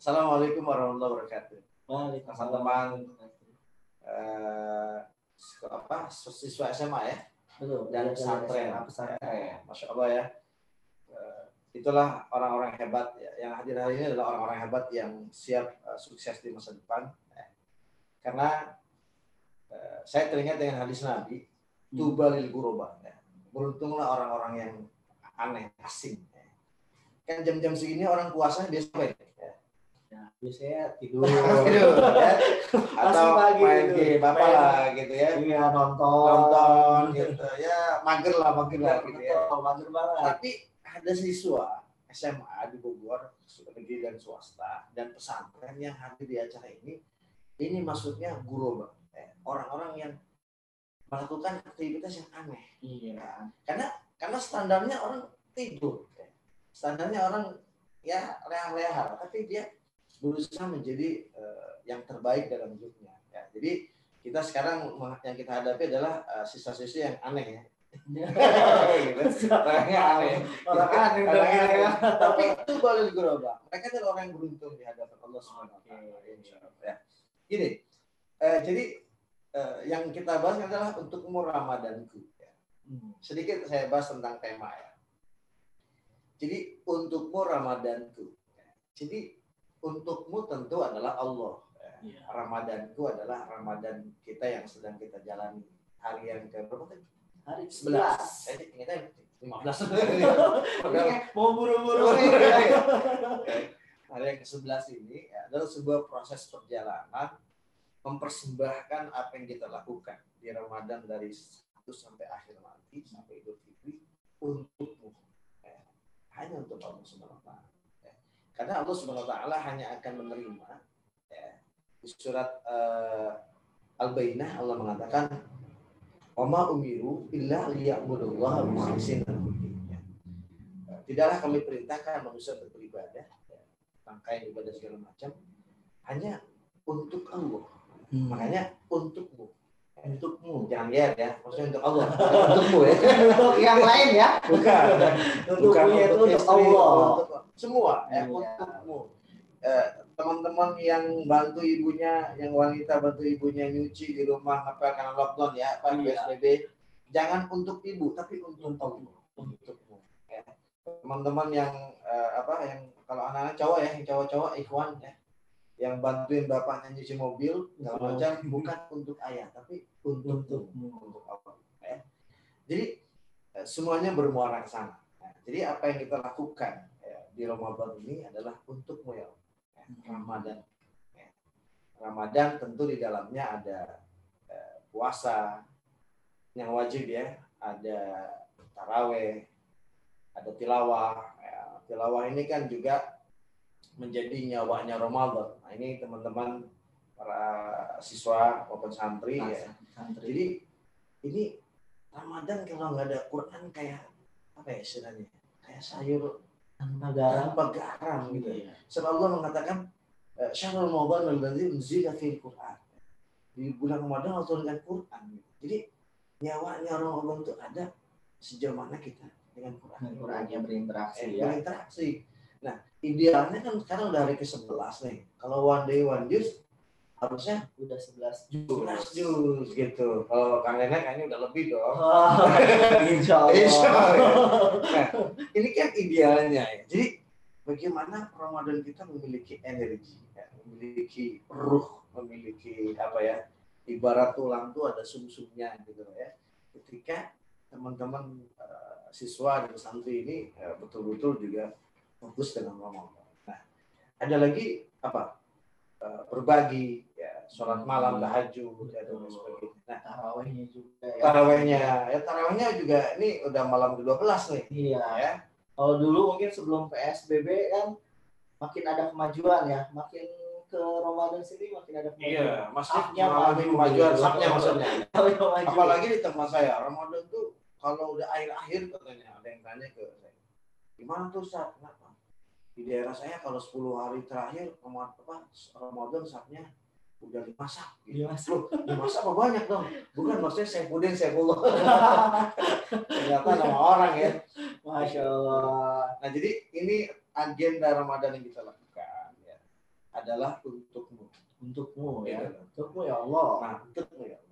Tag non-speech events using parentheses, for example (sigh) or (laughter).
Assalamualaikum warahmatullahi wabarakatuh. Waalaikumsalam. Teman-teman eh, apa siswa SMA ya Betul. dan Iya, pesantren. Eh, Masya Allah ya. Eh, itulah orang-orang hebat ya. yang hadir hari ini adalah orang-orang hebat yang siap eh, sukses di masa depan. Eh, karena eh, saya teringat dengan hadis Nabi, Hmm. tubalil guroba. Ya. Beruntunglah orang-orang yang aneh, asing. ya. Kan jam-jam segini orang puasa biasa ya? Ya, biasanya tidur. Tidur, ya. Atau pagi main gitu. game apa lah gitu ya. Iya, nonton. Nonton gitu ya, mager lah, mager lah gitu ya. Mager banget. Tapi ada siswa SMA di Bogor, negeri dan swasta, dan pesantren yang hadir di acara ini, ini maksudnya guru bang, Eh, orang-orang yang melakukan aktivitas yang aneh. Iya. Karena karena standarnya orang tidur, standarnya orang ya leha-leha, tapi dia berusaha menjadi eh, yang terbaik dalam hidupnya. Ya, jadi kita sekarang yang kita hadapi adalah eh, siswa-siswi yang aneh ya. Orangnya aneh. Orang aneh ya. aneh. Tapi itu boleh gerobak. Mereka adalah orang yang beruntung di hadapan Allah Subhanahu wa taala. Ya. Gini. eh, jadi eh, yang kita bahas adalah untuk umur Ramadanku. Ya. Hmm. Sedikit saya bahas tentang tema ya. Jadi untukmu Ramadanku. Ya. Jadi untukmu tentu adalah Allah. Ya. Ramadanku adalah Ramadan kita yang sedang kita jalani. Hari yang ke berapa tadi? Hari 11. 11. Saya ingatnya 15. Oke, mau buru-buru. Hari yang ke-11 ini adalah sebuah proses perjalanan mempersembahkan apa yang kita lakukan di Ramadan dari 1 sampai akhir nanti sampai Idul Fitri untukmu. Ya, hanya untuk Allah Subhanahu wa taala. Ya. Karena Allah Subhanahu wa taala hanya akan menerima ya, di surat eh, Al-Bainah Allah mengatakan Wama umiru illa liya'budullaha mukhlishina lahud-din." Ya. Tidaklah kami perintahkan manusia untuk beribadah, ya, rangkaian ibadah segala macam, hanya untuk Allah. Makanya untukmu. Untukmu, jangan lihat ya, maksudnya untuk Allah, (laughs) untukmu ya. Untuk yang lain ya. Bukan. Untuk Bukan itu untuk istri, Allah. untuk semua ya, Iya. untukmu. Eh, teman-teman yang bantu ibunya, yang wanita bantu ibunya nyuci di rumah apa karena lockdown ya, apa Iya. PSBB, jangan untuk ibu tapi untuk Allah, untukmu. Ya. Teman-teman yang eh, apa yang kalau anak-anak cowok ya, yang cowok-cowok ikhwan ya, yang bantuin bapaknya nyuci mobil segala macam bukan untuk ayah tapi untukmu, untuk Allah. Ya. Jadi eh, semuanya bermuara ke sana. Nah, jadi apa yang kita lakukan ya, di Ramadan ini adalah untukmu ya, Allah. Ya, Ramadan. Ya. Ramadan tentu di dalamnya ada eh, puasa yang wajib ya, ada taraweh, ada tilawah. Ya, tilawah ini kan juga menjadi nyawanya Ramadan. Nah, ini teman-teman para siswa maupun santri ya. Santri. Jadi ini Ramadan kalau nggak ada Quran kayak apa ya istilahnya? Kayak sayur tanpa garam. tanpa garam gitu. Iya. Sebab Allah mengatakan eh, syahrul Ramadan alladzi unzila fil Quran. Di bulan Ramadan Allah turunkan Quran. gitu. Jadi nyawanya orang Ramadan itu ada sejauh mana kita dengan Quran. Qurannya berinteraksi Eh, ya. berinteraksi. Nah, idealnya kan sekarang udah hari ke-11 nih. Kalau one day one juice harusnya Udah 11 11 jus gitu. Kalau Kang Nenek kayaknya udah lebih dong. Oh, (laughs) Insya Allah. Insya Allah. Nah, ini kan idealnya ya. Jadi bagaimana Ramadan kita memiliki energi, ya, memiliki ruh, memiliki apa ya? Ibarat tulang tuh ada sum-sumnya gitu ya. Ketika teman-teman eh, siswa dan santri ini eh, betul-betul juga fokus dengan Ramadan. Nah, ada lagi apa? Eh, berbagi, sholat malam, tahajud, ya, dan sebagainya. Nah, Tarawehnya juga ya. tarawehnya ya tarawehnya juga ini udah malam ke-12 nih. Iya. ya. Kalau dulu mungkin sebelum PSBB kan makin ada kemajuan ya, makin ke Ramadan sini makin ada kemajuan. Sabnya mengalami maju. kemajuan. sabnya maksudnya. Makin apalagi di tempat saya Ramadan tuh kalau udah akhir-akhir katanya ada yang tanya ke saya gimana tuh saat kenapa? Di daerah saya kalau 10 hari terakhir Ramadan apa? Ramadan sabnya udah dimasak gitu. Dimasak. Loh, dimasak apa banyak dong bukan maksudnya saya puding saya ternyata nama orang ya Masya Allah. Nah, jadi ini agenda Ramadan yang kita lakukan. Ya. adalah untukmu. Untukmu ya. Gitu. Untukmu ya Allah. Nah, untukmu ya Allah.